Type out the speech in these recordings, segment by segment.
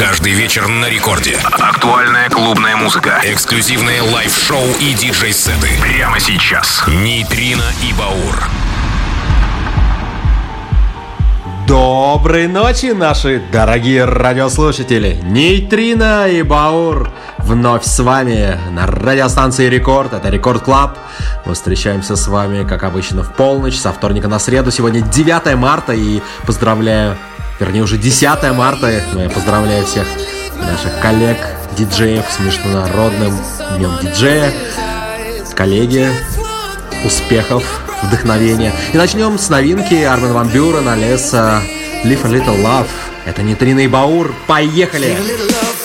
Каждый вечер на рекорде. Актуальная клубная музыка. Эксклюзивные лайв-шоу и диджей-сеты. Прямо сейчас. Нейтрино и Баур. Доброй ночи, наши дорогие радиослушатели! Нейтрино и Баур вновь с вами на радиостанции Рекорд, это Рекорд Клаб. Мы встречаемся с вами, как обычно, в полночь, со вторника на среду. Сегодня 9 марта и поздравляю вернее уже 10 марта. Но я поздравляю всех наших коллег, диджеев с международным днем диджея. Коллеги, успехов, вдохновения. И начнем с новинки Армен Ван Бюрен, Олеса, Live a Little Love. Это не Трина Баур. Поехали! Поехали!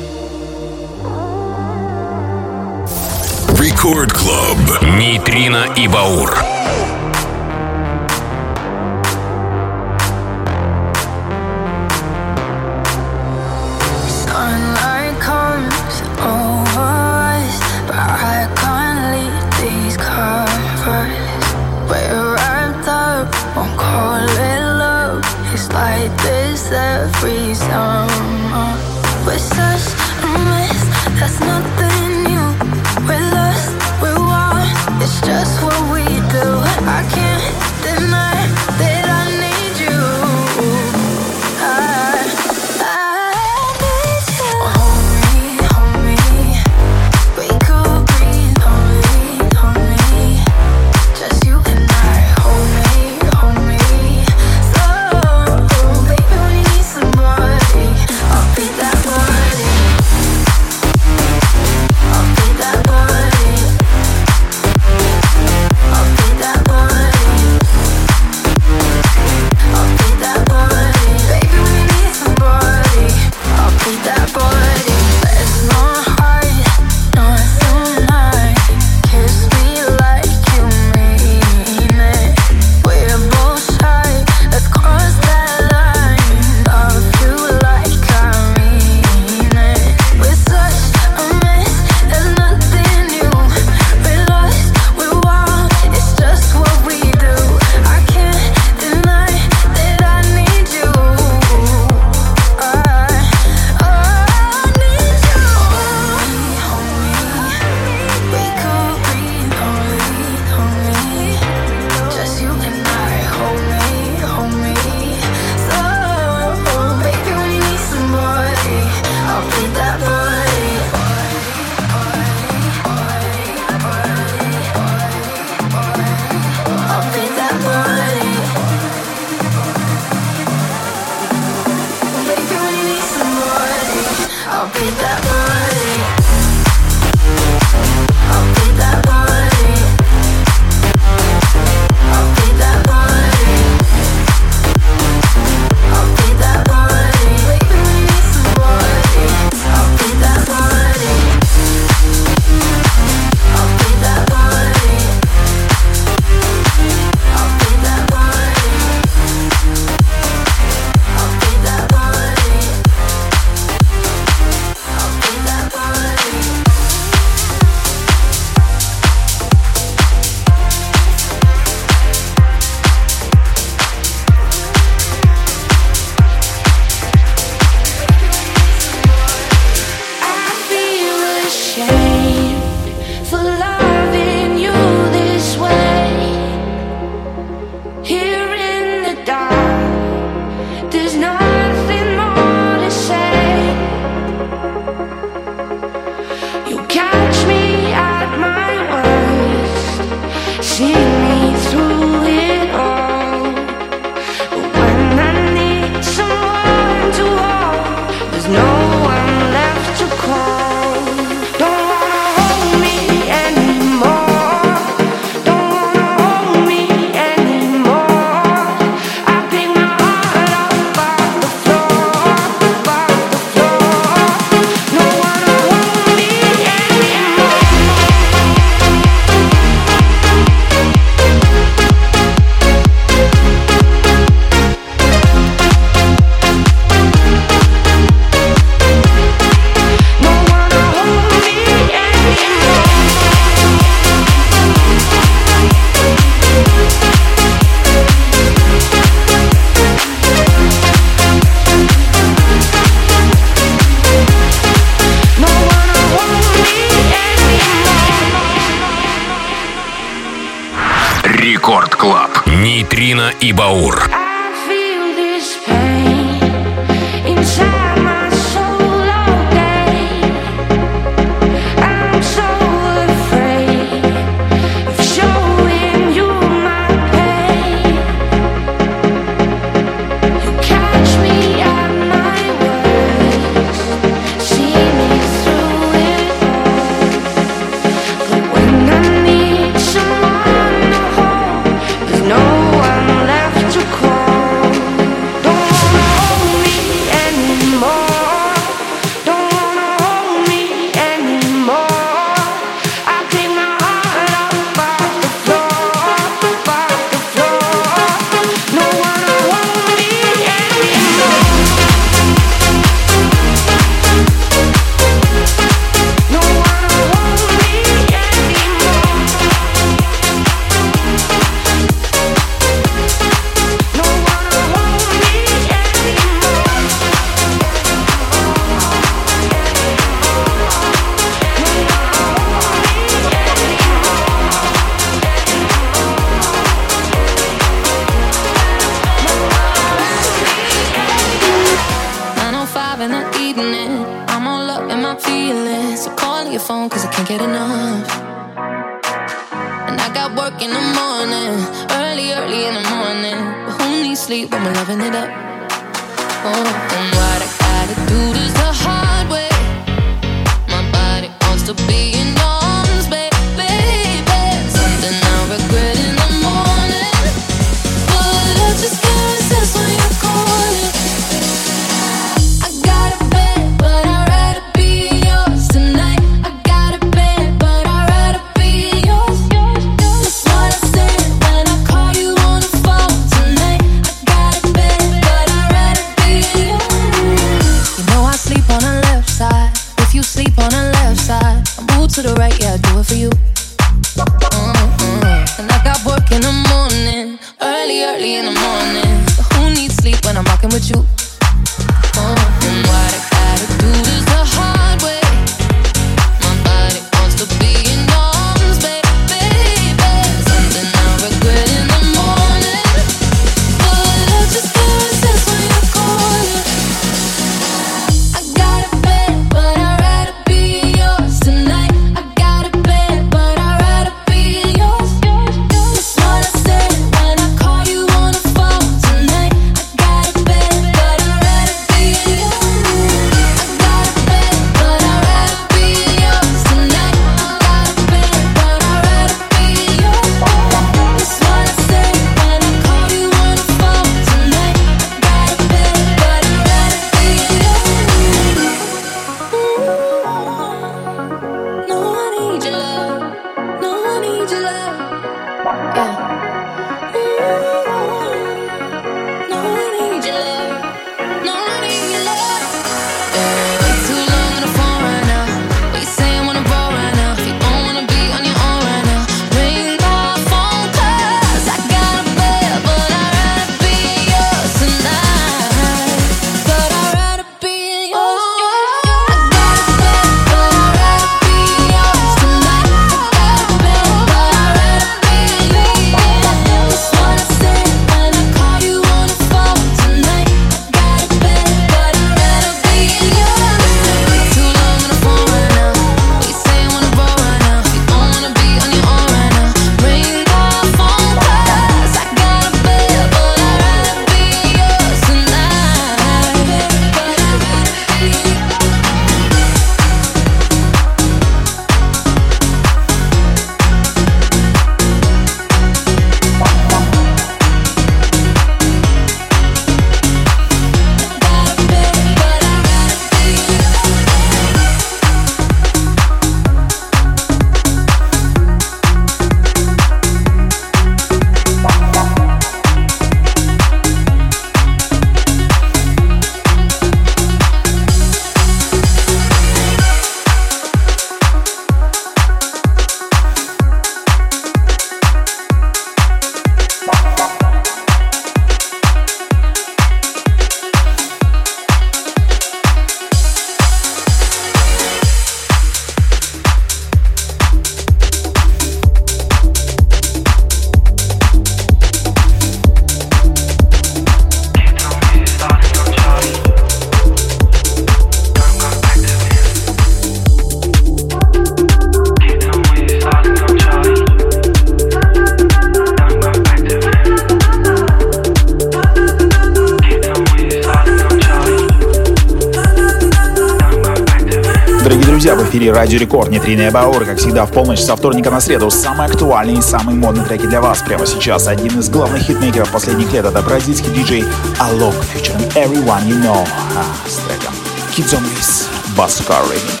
Радио Рекорд, Нейтриная Баур, как всегда, в полночь со вторника на среду. Самые актуальные и самые модные треки для вас прямо сейчас. Один из главных хитмейкеров последних лет — это бразильский диджей Alok, featuring Everyone You Know. А, с треком Kids on Wheels, Баскар Ремикс.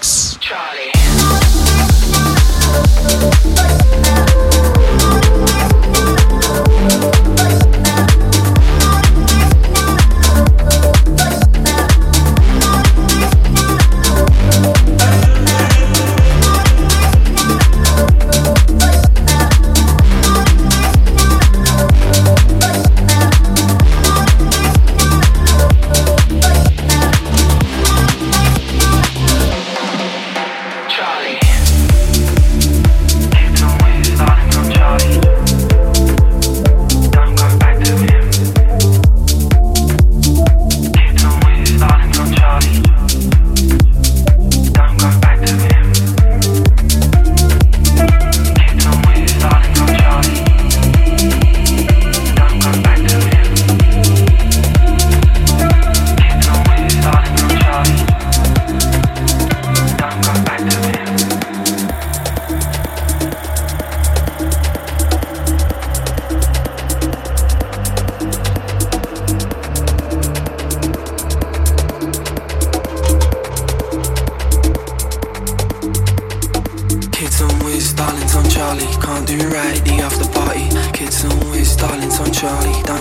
can't do right, the after party. Kids always darlings on Charlie. Down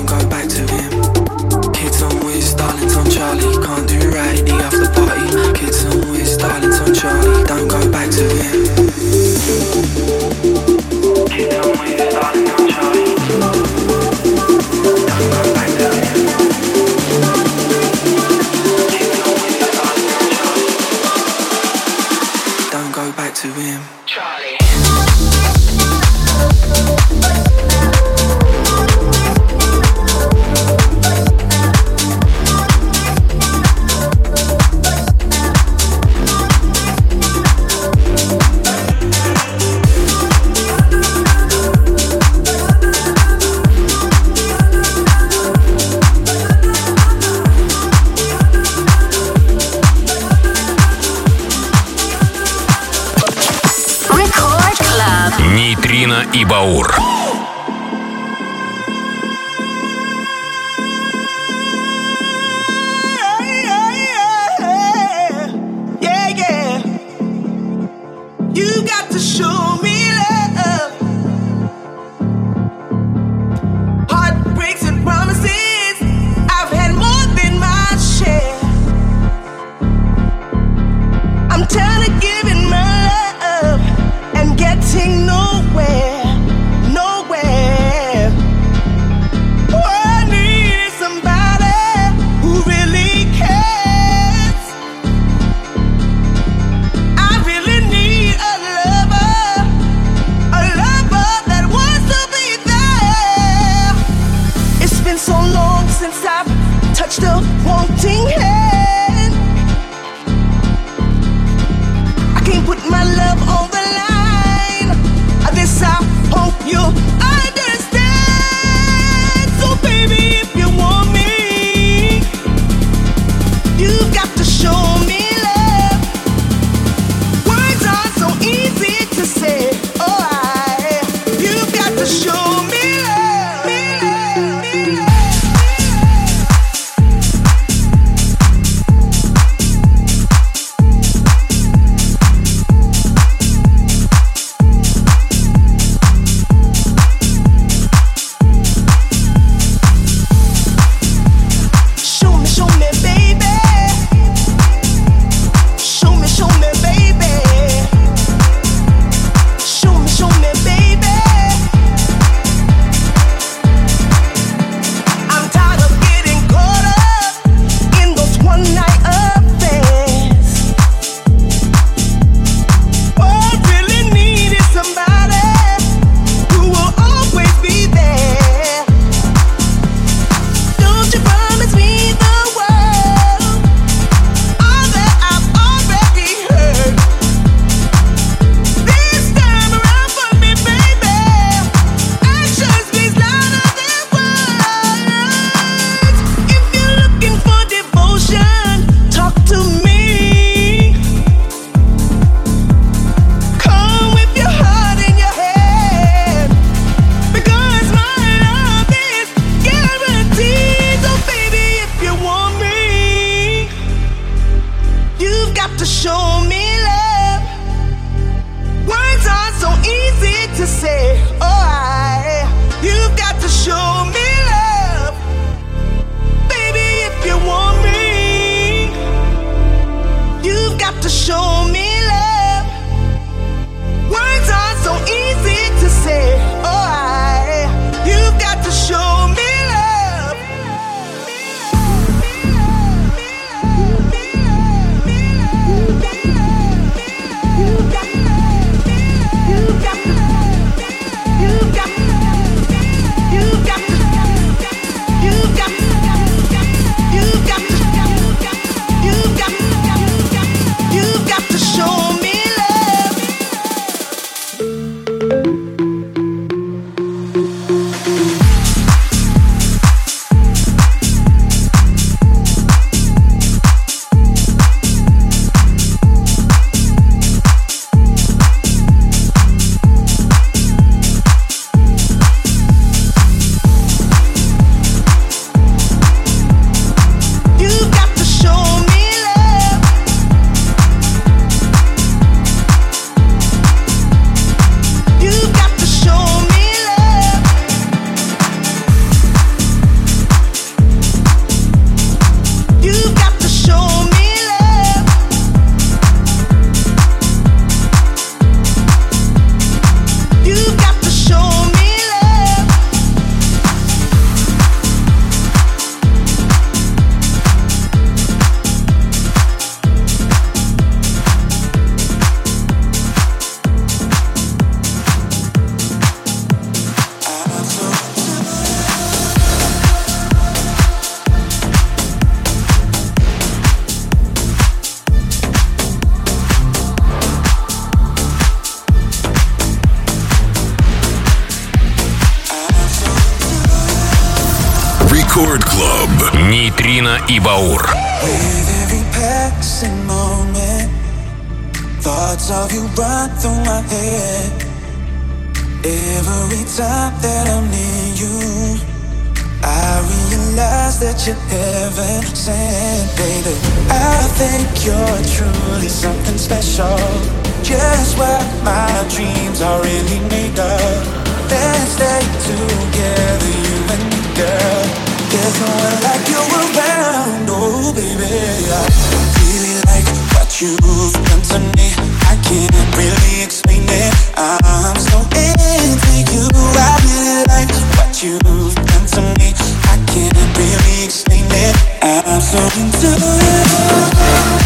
time that I'm near you, I realize that you're heaven sent, baby. I think you're truly something special. Just what my dreams are really made of. Let's stay together, you and me, girl. There's no one like you around, oh baby. I really like what you've done to me can't really explain it. I'm so into you. I really like what you've done to me. I can't really explain it. I'm so into you.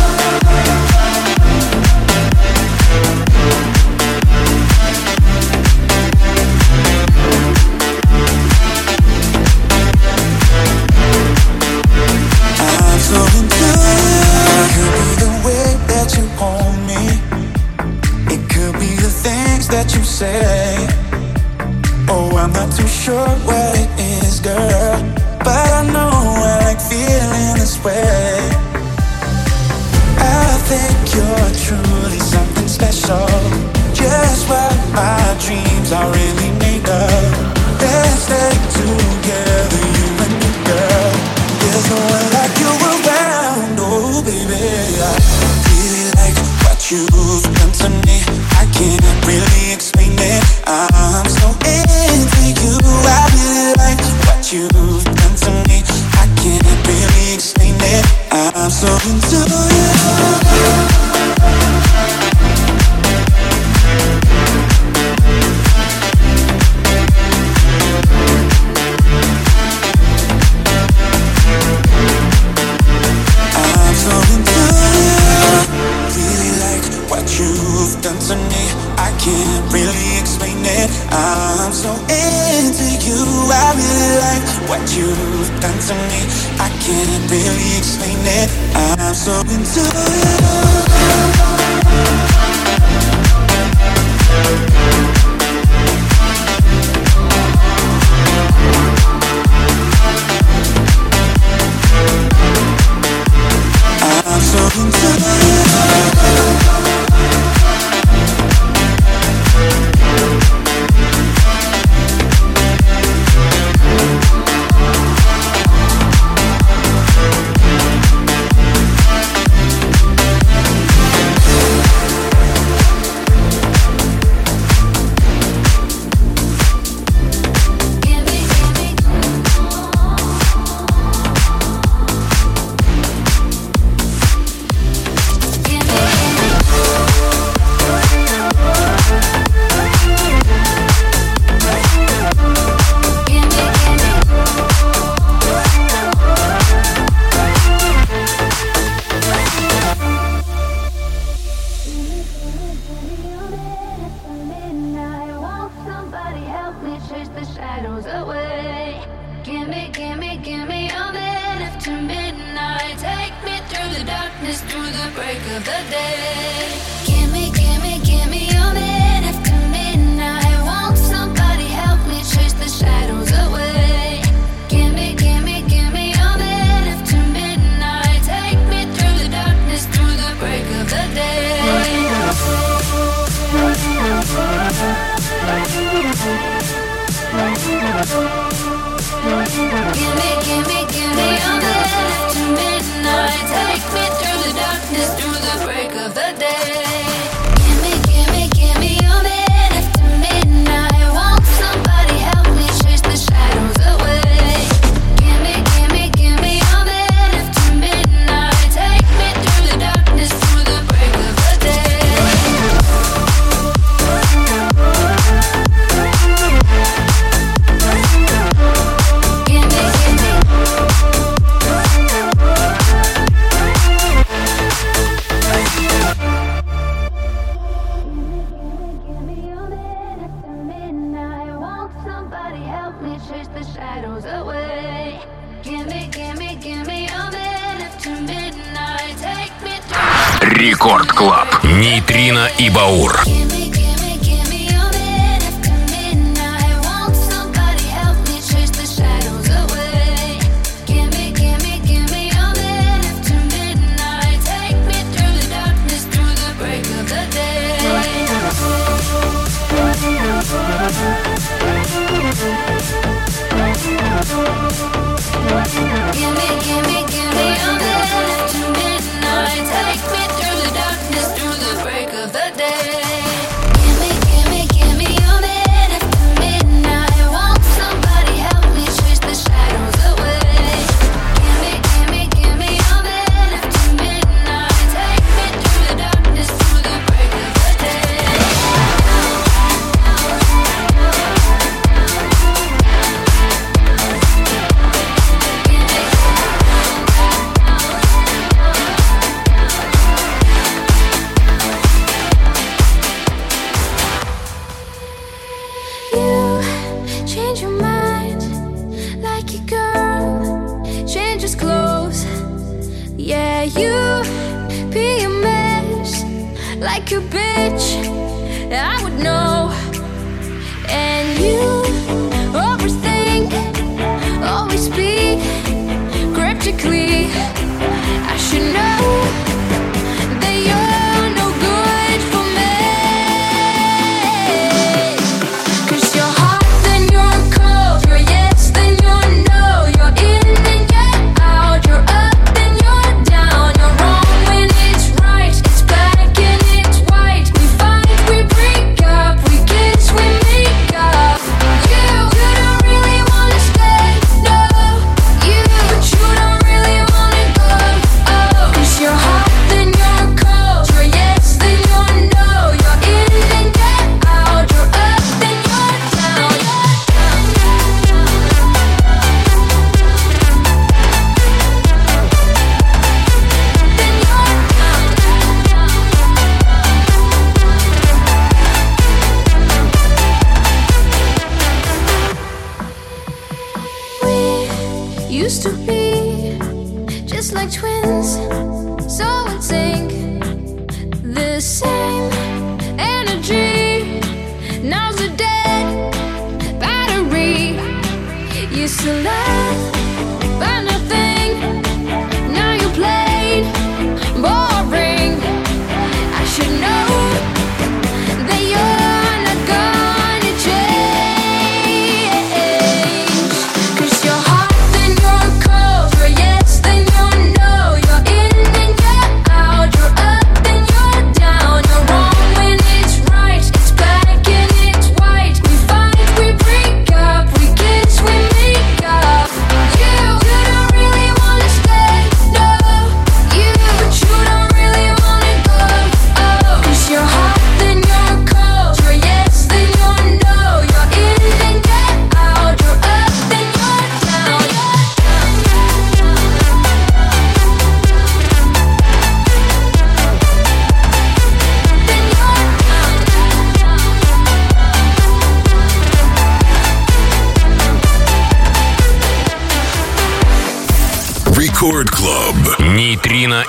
what you've done to me. I can't really explain it. I'm so into you.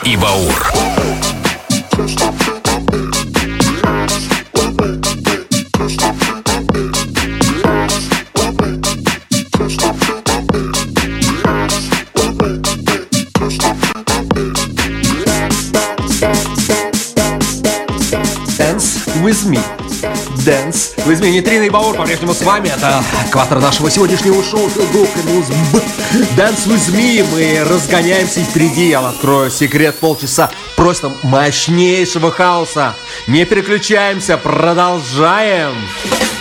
и Баур. Dance with me. Dance. В измене Трина и Баур по-прежнему с вами. Это экватор нашего сегодняшнего шоу Филгук Dance with me. Мы разгоняемся и впереди я открою секрет полчаса просто мощнейшего хаоса. Не переключаемся, продолжаем. Продолжаем.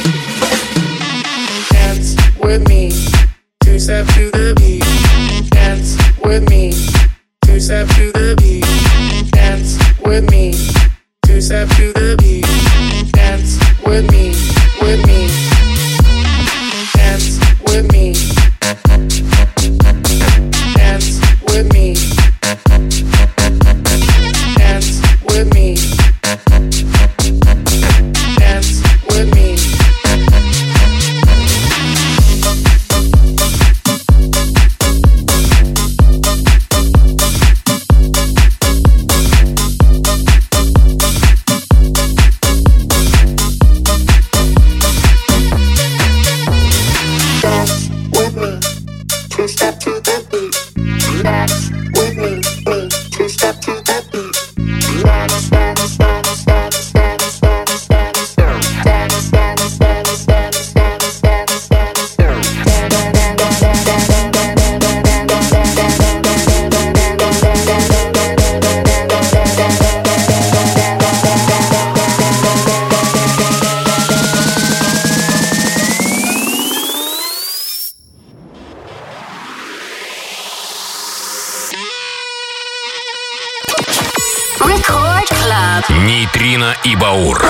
Баур.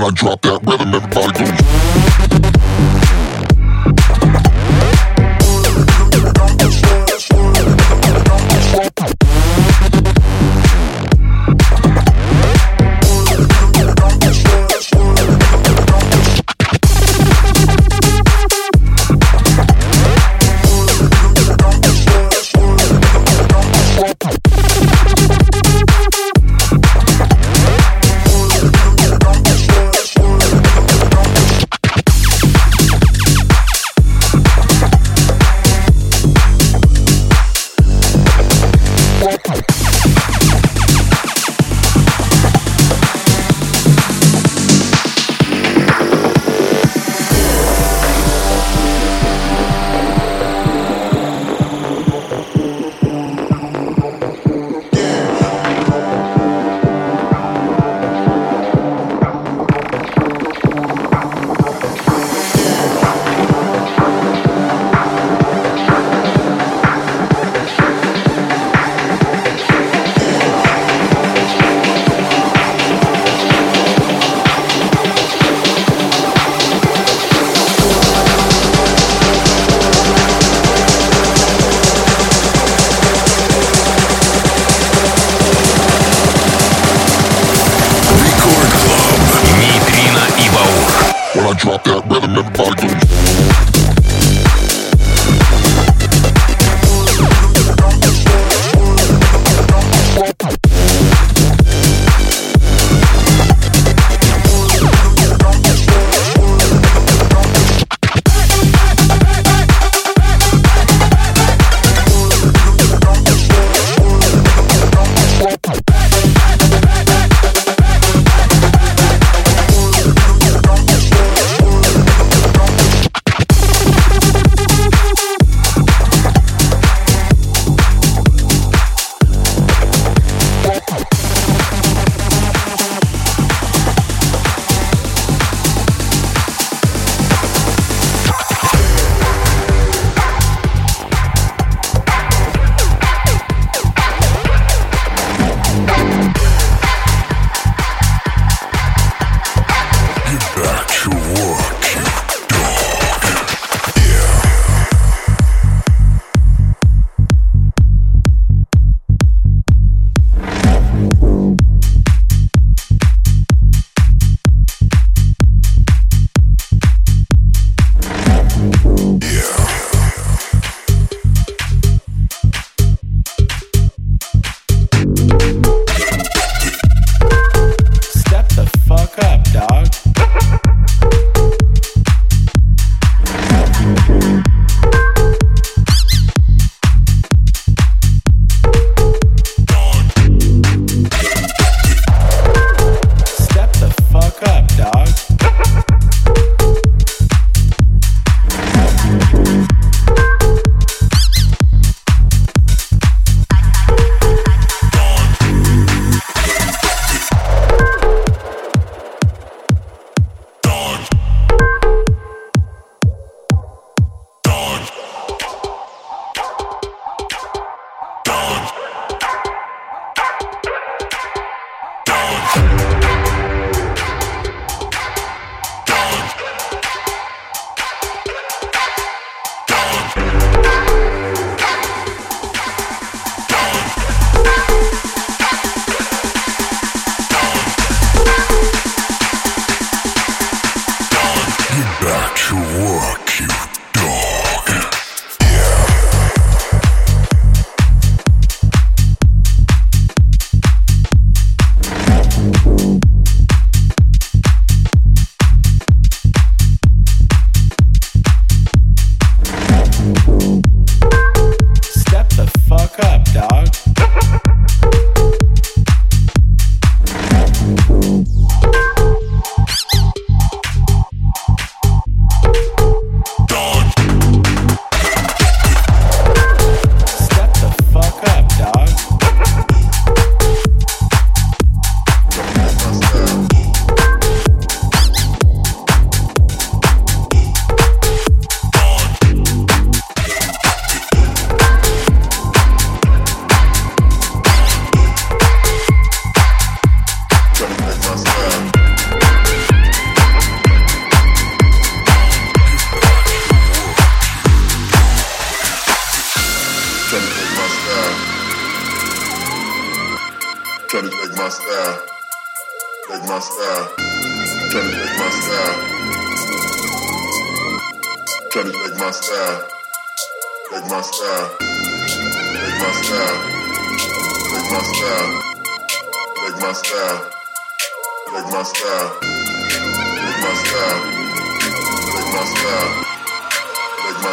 When I drop that rhythm, everybody goes. I drop that rhythm,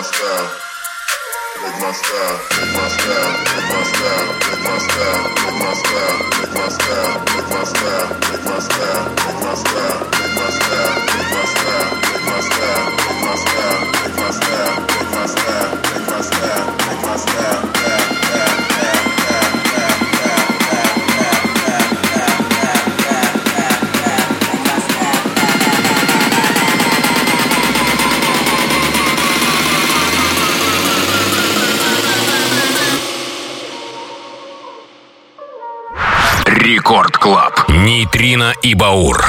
my. Make my style, make my style, make my style, make my style, make my style, make my style, make my style, make my style, make my style, make my style, make my style, make my style, make my style, make my style, make my style, make my style, make my style, make my style. Клаб. Нейтрино и Баур.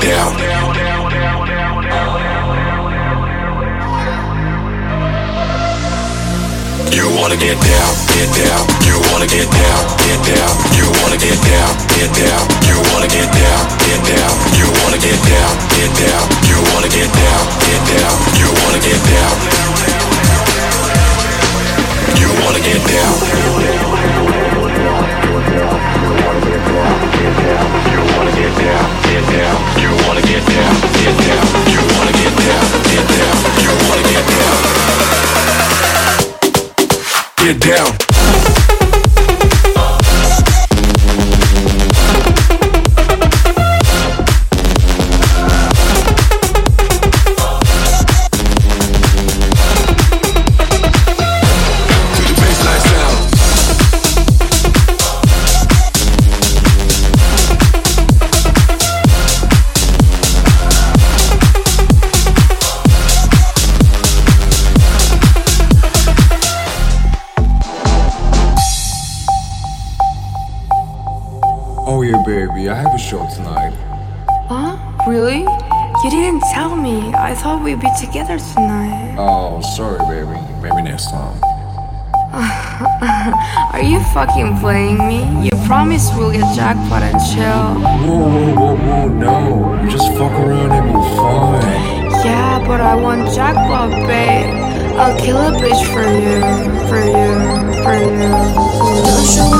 Down. You wanna get down, get down. You wanna get down, get down. You wanna get down, get down. You wanna get down, get down. You wanna get down, get down. You wanna get down, get down. You wanna get down. You wanna get down. You wanna get down, down. Show tonight. Huh? Really? You didn't tell me. I thought we'd be together tonight. Oh, sorry, baby. Maybe next time. Are you fucking playing me? You promised we'll get jackpot and chill. Whoa, whoa, whoa, whoa, no. You just fuck around and we'll fine. Yeah, but I want jackpot, babe. I'll kill a bitch for you, for you, for you. Don't you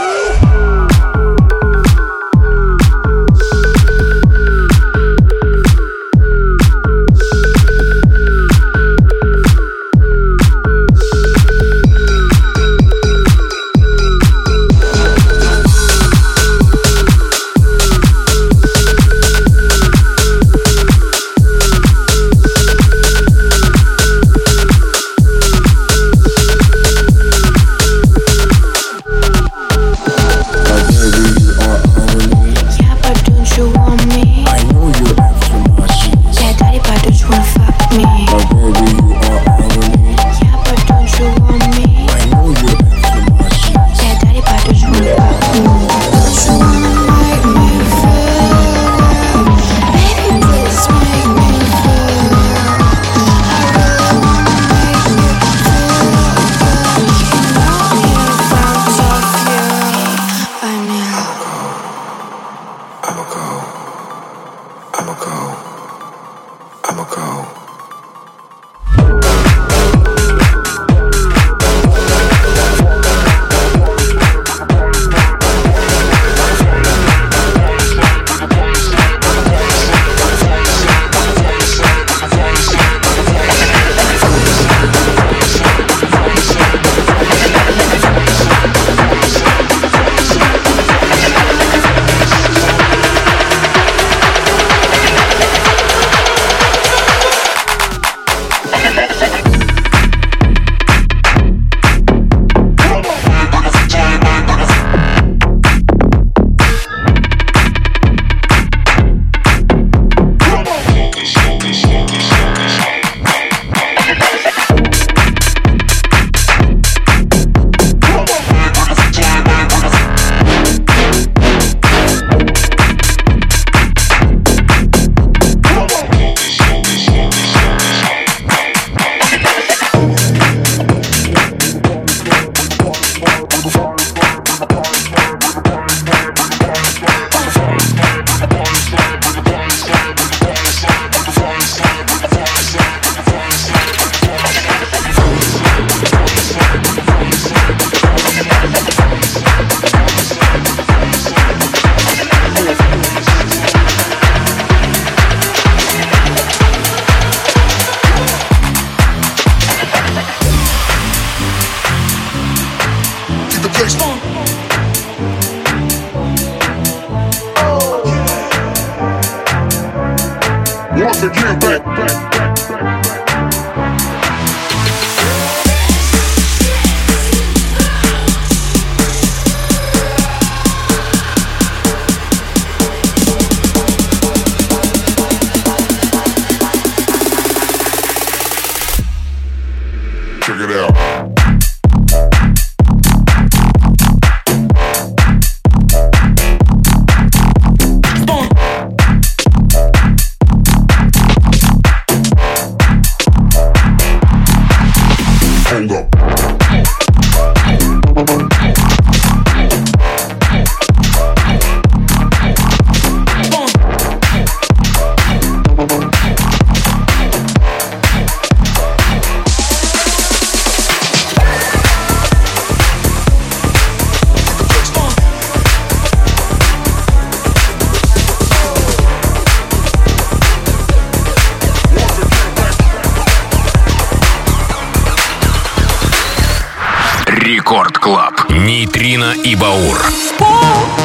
Нейтрино и Баур. Ну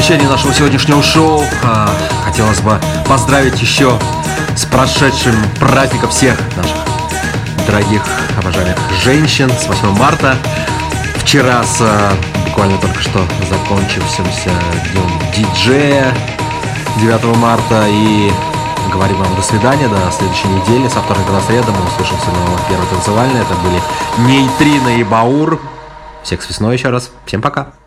заключение нашего сегодняшнего шоу а, хотелось бы поздравить еще с прошедшим праздником всех наших дорогих, обожаемых женщин с 8 марта. Вчера с а, буквально только что закончившимся днем диджея 9 марта и говорим вам до свидания, до следующей недели. Со вторника на среду мы услышимся на первой танцевальной. Это были Нейтрина и Баур. Всех с весной еще раз. Всем пока.